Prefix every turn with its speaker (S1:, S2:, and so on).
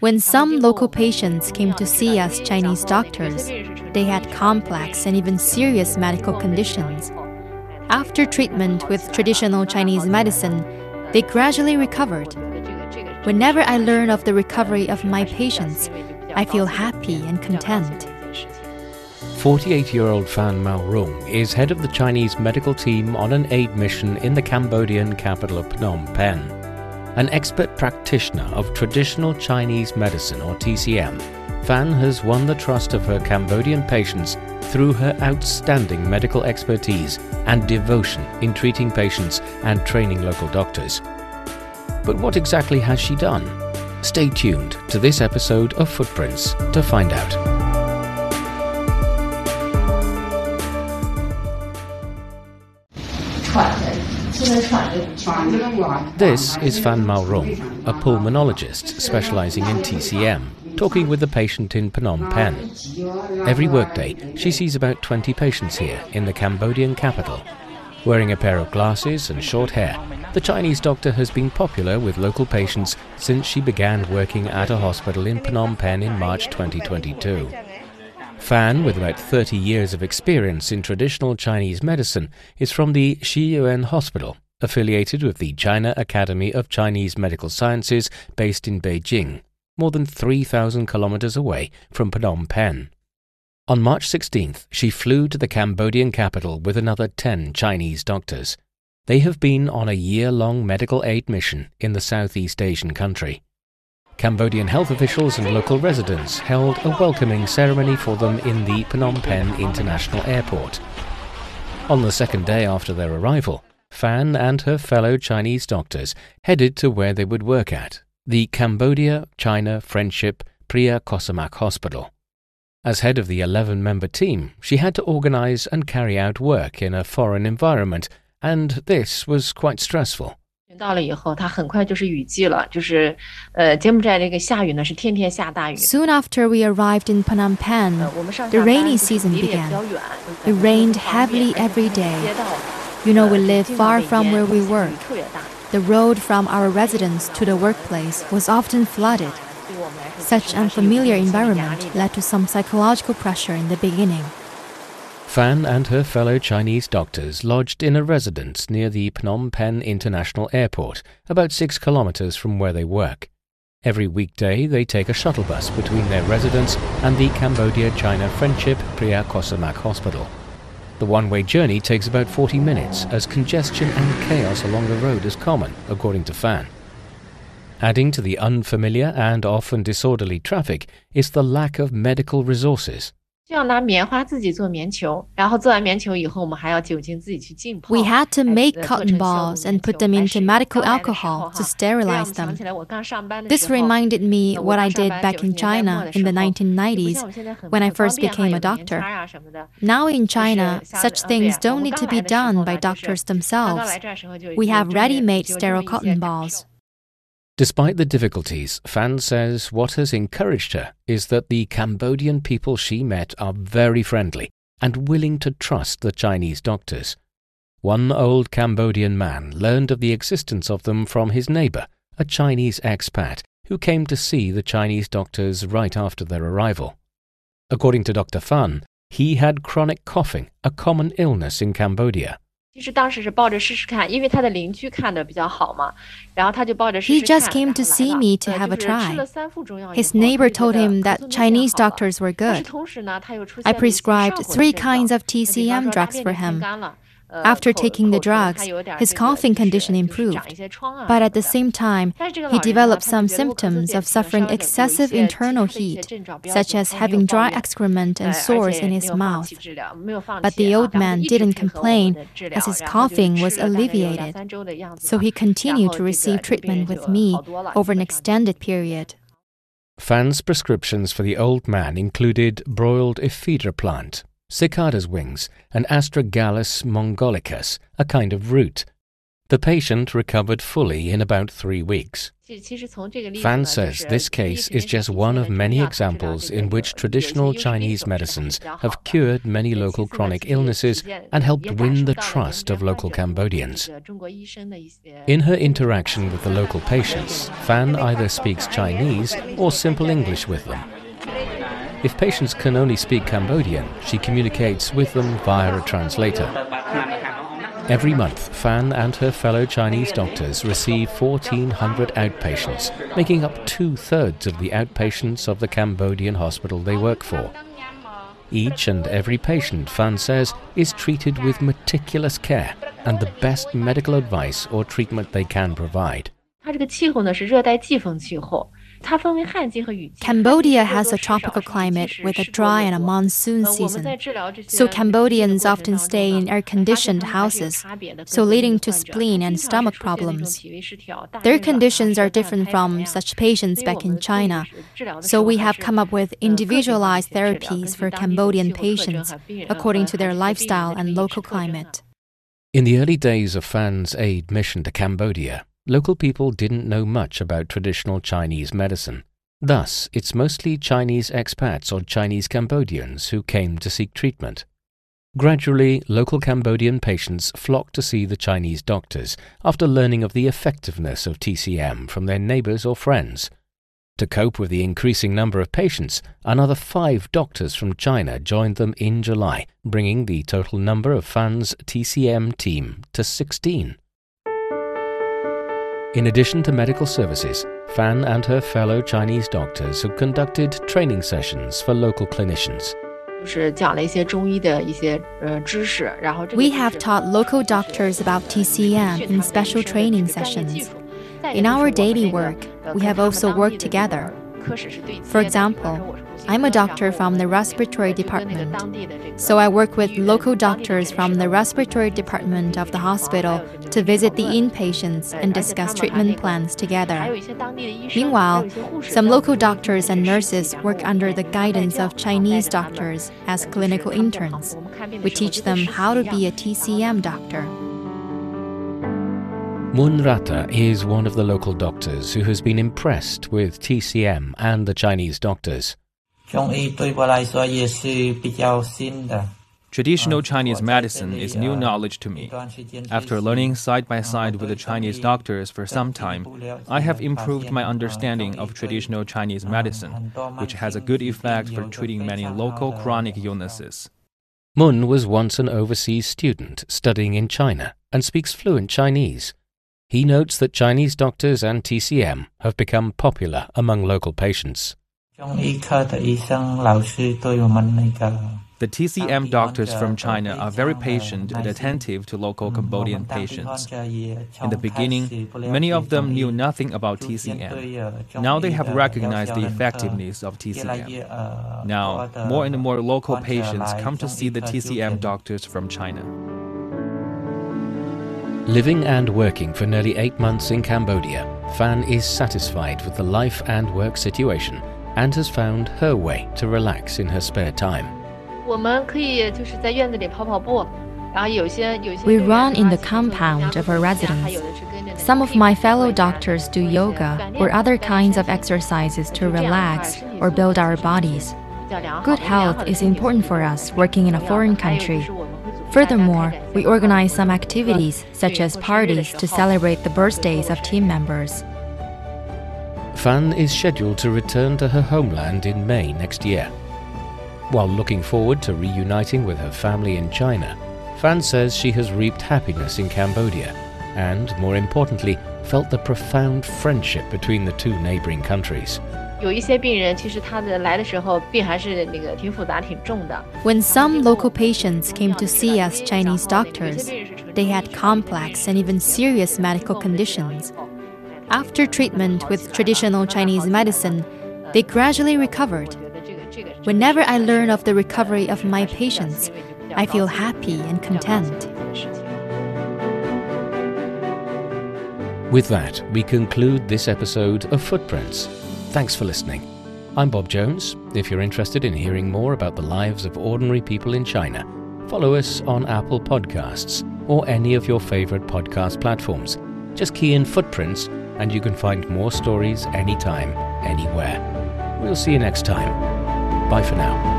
S1: When some local patients came to see us Chinese doctors, they had complex and even serious medical conditions. After treatment with traditional Chinese medicine, they gradually recovered. Whenever I learn of the recovery of my patients, I feel happy and content.
S2: 48 year old Fan Maorong is head of the Chinese medical team on an aid mission in the Cambodian capital of Phnom Penh. An expert practitioner of traditional Chinese medicine or TCM, Fan has won the trust of her Cambodian patients through her outstanding medical expertise and devotion in treating patients and training local doctors. But what exactly has she done? Stay tuned to this episode of Footprints to find out. This is Fan Maorong, a pulmonologist specializing in TCM, talking with the patient in Phnom Penh. Every workday, she sees about 20 patients here in the Cambodian capital. Wearing a pair of glasses and short hair, the Chinese doctor has been popular with local patients since she began working at a hospital in Phnom Penh in March 2022. Fan, with about 30 years of experience in traditional Chinese medicine, is from the Xiyuan Hospital, affiliated with the China Academy of Chinese Medical Sciences based in Beijing, more than 3,000 kilometers away from Phnom Penh. On March 16th, she flew to the Cambodian capital with another 10 Chinese doctors. They have been on a year long medical aid mission in the Southeast Asian country. Cambodian health officials and local residents held a welcoming ceremony for them in the Phnom Penh International Airport. On the second day after their arrival, Fan and her fellow Chinese doctors headed to where they would work at, the Cambodia China Friendship Preah Kossamak Hospital. As head of the 11 member team, she had to organize and carry out work in a foreign environment, and this was quite stressful.
S3: 到了以后，它很快就是雨季了，就是呃，柬埔寨这个下雨呢是天天下大雨。
S1: Soon after we arrived in Phnom Penh,
S3: 呃，我们上
S1: the
S3: 下班
S1: rainy
S3: 就是
S1: season
S3: 离得也比较
S1: began.
S3: 远
S1: It rained heavily every day.
S3: 街道
S1: You know, we
S3: 呃
S1: live
S3: 经常
S1: far
S3: 每
S1: from
S3: 年
S1: where we
S3: 下雨
S1: work.
S3: 特别大，
S1: The road from our residence to the workplace was often flooded.
S3: 对我们来说
S1: Such
S3: 其实还是有一
S1: unfamiliar
S3: 定心理压
S1: environment
S3: 力的
S1: led to some psychological pressure in the beginning.
S2: Fan and her fellow Chinese doctors lodged in a residence near the Phnom Penh International Airport, about six kilometers from where they work. Every weekday, they take a shuttle bus between their residence and the Cambodia China Friendship Preah Kossamak Hospital. The one way journey takes about 40 minutes, as congestion and chaos along the road is common, according to Fan. Adding to the unfamiliar and often disorderly traffic is the lack of medical resources.
S3: 就要拿棉花自己做棉球，然后做完棉球以后，我们还要酒精自己去浸泡。
S1: We had to
S3: 哎
S1: make
S3: 呃做
S1: cotton
S3: 成消毒
S1: balls
S3: 棉
S1: and put
S3: 球
S1: them
S3: 还
S1: into
S3: 是
S1: medical
S3: 刚来的时
S1: alcohol
S3: 候
S1: to
S3: 哈这让我
S1: sterilize
S3: 们想
S1: them.
S3: 起来我刚上班的
S1: This
S3: 时候
S1: reminded me
S3: 呃
S1: what
S3: 我
S1: I
S3: 刚上
S1: did
S3: 班
S1: back
S3: 九
S1: in
S3: 十年代末
S1: China
S3: 的
S1: in the
S3: 时候，就不
S1: 1990s
S3: 像我们现在很
S1: when I
S3: 很方
S1: first
S3: 便哈
S1: became
S3: 有
S1: a
S3: 棉签
S1: doctor.
S3: 啊什么的。
S1: Now in
S3: 就是
S1: China,
S3: 像
S1: such
S3: 呃对
S1: things
S3: 我
S1: don't
S3: 们
S1: need
S3: 刚
S1: to
S3: 来
S1: be
S3: 的时候
S1: done
S3: 呢
S1: by
S3: 就是
S1: doctors
S3: 刚刚
S1: themselves.
S3: 来这儿的时候就
S1: We
S3: 就
S1: have
S3: 就就
S1: ready-made
S3: 就
S1: sterile
S3: 用一些
S1: cotton
S3: 感
S1: balls.
S3: 受
S2: Despite the difficulties, Fan says what has encouraged her is that the Cambodian people she met are very friendly and willing to trust the Chinese doctors. One old Cambodian man learned of the existence of them from his neighbor, a Chinese expat, who came to see the Chinese doctors right after their arrival. According to Dr. Fan, he had chronic coughing, a common illness in Cambodia.
S3: 其实当时是抱着试试看，因为他的邻居看的比较好嘛，然后他就抱着试
S1: He
S3: 试看。
S1: just came to
S3: 然后来
S1: see
S3: 了
S1: me to
S3: 呃
S1: have a
S3: 就是吃
S1: try.
S3: 了三副中药以
S1: His
S3: 后
S1: neighbor
S3: 他就
S1: told
S3: 觉得
S1: him
S3: 咳
S1: that
S3: 嗽明显
S1: Chinese
S3: 好了
S1: doctors were
S3: 但是
S1: good.
S3: 同时呢，他又出
S1: I
S3: 现了一些上
S1: prescribed
S3: 火的
S1: three
S3: 症状
S1: kinds of
S3: 那比方
S1: TCM
S3: 说他
S1: drugs
S3: 便
S1: for
S3: 便偏
S1: him. After taking the drugs, his coughing condition improved, but at the same time, he developed some symptoms of suffering excessive internal heat, such as having dry excrement and sores in his mouth. But the old man didn't complain, as his coughing was alleviated, so he continued to receive treatment with me over an extended period.
S2: Fan's prescriptions for the old man included broiled ephedra plant, cicada's wings, and astragalus mongolicus, a kind of root. The patient recovered fully in about three weeks. Fan says this case is just one of many examples in which traditional Chinese medicines have cured many local chronic illnesses and helped win the trust of local Cambodians. In her interaction with the local patients, Fan either speaks Chinese or simple English with them. If patients can only speak Cambodian, she communicates with them via a translator. Every month, Fan and her fellow Chinese doctors receive 1,400 outpatients, making up two thirds of the outpatients of the Cambodian hospital they work for. Each and every patient, Fan says, is treated with meticulous care and the best medical advice or treatment they can provide.
S3: 它这个气候呢是热带季风气候
S1: ，Cambodia has a tropical climate with a dry and a monsoon season. So Cambodians often stay in air-conditioned houses, so leading to spleen and stomach problems. Their conditions are different from such patients back in China. So we have come up with individualized therapies for Cambodian patients according to their lifestyle and local climate.
S2: In the early days of Fan's aid mission to Cambodia, local people didn't know much about traditional Chinese medicine. Thus, it's mostly Chinese expats or Chinese Cambodians who came to seek treatment. Gradually, local Cambodian patients flocked to see the Chinese doctors after learning of the effectiveness of TCM from their neighbors or friends. To cope with the increasing number of patients, another five doctors from China joined them in July, bringing the total number of Fan's TCM team to 16. In addition to medical services, Fan and her fellow Chinese doctors have conducted training sessions for local clinicians.
S1: We have taught local doctors about TCM in special training sessions. In our daily work, we have also worked together. For example, I'm a doctor from the respiratory department, so I work with local doctors from the respiratory department of the hospital to visit the inpatients and discuss treatment plans together. Meanwhile, some local doctors and nurses work under the guidance of Chinese doctors as clinical interns. We teach them how to be a TCM doctor.
S2: Mun Rata is one of the local doctors who has been impressed with TCM and the Chinese doctors.
S4: Traditional Chinese medicine is new knowledge to me. After learning side by side with the Chinese doctors for some time, I have improved my understanding of traditional Chinese medicine, which has a good effect for treating many local chronic illnesses.
S2: Mun was once an overseas student studying in China and speaks fluent Chinese. He notes that Chinese doctors and TCM have become popular among local patients.
S4: The TCM doctors from China are very patient and attentive to local Cambodian patients. In the beginning, many of them knew nothing about TCM. Now they have recognized the effectiveness of TCM. Now, more and more local patients come to see the TCM doctors from China.
S2: Living and working for nearly eight months in Cambodia, Fan is satisfied with the life and work situation and has found her way to relax in her spare time.
S1: We run in the compound of our residence. Some of my fellow doctors do yoga or other kinds of exercises to relax or build our bodies. Good health is important for us working in a foreign country. Furthermore, we organize some activities, such as parties, to celebrate the birthdays of team members.
S2: Fan is scheduled to return to her homeland in May next year. While looking forward to reuniting with her family in China, Fan says she has reaped happiness in Cambodia and, more importantly, felt the profound friendship between the two neighboring countries.
S1: When some local patients came to see us Chinese doctors, they had complex and even serious medical conditions. After treatment with traditional Chinese medicine, they gradually recovered. Whenever I learn of the recovery of my patients, I feel happy and content.
S2: With that, we conclude this episode of Footprints. Thanks for listening. I'm Bob Jones. If you're interested in hearing more about the lives of ordinary people in China, follow us on Apple Podcasts or any of your favourite podcast platforms. Just key in footprints and you can find more stories anytime, anywhere. We'll see you next time. Bye for now.